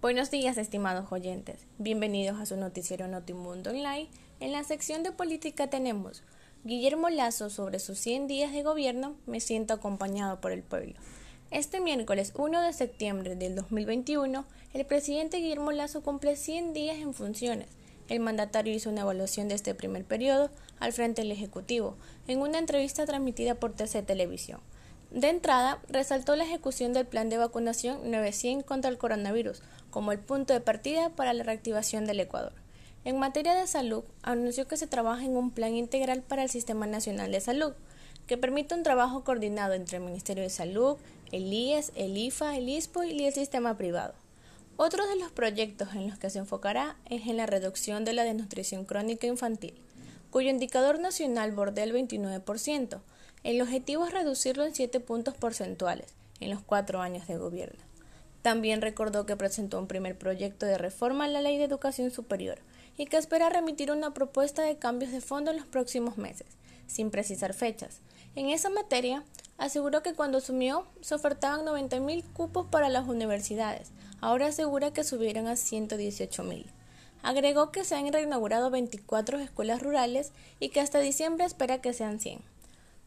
Buenos días, estimados oyentes. Bienvenidos a su noticiero Notimundo Online. En la sección de política tenemos Guillermo Lazo sobre sus 100 días de gobierno. Me siento acompañado por el pueblo. Este miércoles 1 de septiembre del 2021, el presidente Guillermo Lazo cumple 100 días en funciones. El mandatario hizo una evaluación de este primer periodo al frente del Ejecutivo en una entrevista transmitida por TC Televisión. De entrada, resaltó la ejecución del plan de vacunación 900 contra el coronavirus como el punto de partida para la reactivación del Ecuador. En materia de salud, anunció que se trabaja en un plan integral para el Sistema Nacional de Salud, que permite un trabajo coordinado entre el Ministerio de Salud, el IES, el IFA, el ISPO y el sistema privado. Otro de los proyectos en los que se enfocará es en la reducción de la desnutrición crónica infantil, cuyo indicador nacional bordea el 29%, el objetivo es reducirlo en 7 puntos porcentuales en los cuatro años de gobierno. También recordó que presentó un primer proyecto de reforma a la Ley de Educación Superior y que espera remitir una propuesta de cambios de fondo en los próximos meses, sin precisar fechas. En esa materia, aseguró que cuando asumió se ofertaban 90.000 cupos para las universidades, ahora asegura que subieron a 118.000. Agregó que se han reinaugurado 24 escuelas rurales y que hasta diciembre espera que sean 100.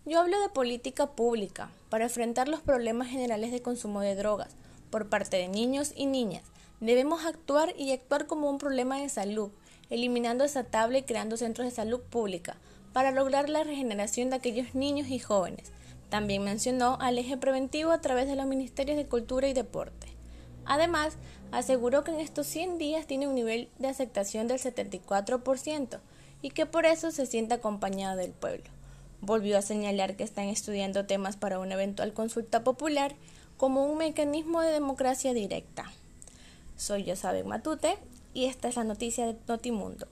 Yo hablo de política pública para enfrentar los problemas generales de consumo de drogas por parte de niños y niñas. Debemos actuar y actuar como un problema de salud, eliminando esa tabla y creando centros de salud pública para lograr la regeneración de aquellos niños y jóvenes. También mencionó al eje preventivo a través de los ministerios de Cultura y Deporte. Además, aseguró que en estos 100 días tiene un nivel de aceptación del 74% y que por eso se siente acompañado del pueblo. Volvió a señalar que están estudiando temas para una eventual consulta popular como un mecanismo de democracia directa. Soy Yosabel Matute y esta es la noticia de Notimundo.